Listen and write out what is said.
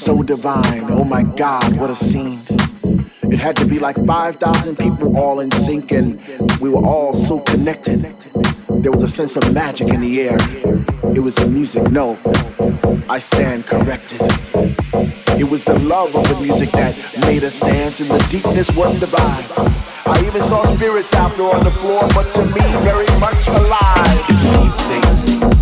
so divine. Oh my God, what a scene. It had to be like 5,000 people all in sync, and we were all so connected. There was a sense of magic in the air. It was the music, no, I stand corrected. It was the love of the music that made us dance, and the deepness was divine. I even saw spirits out there on the floor, but to me, very much alive. It's.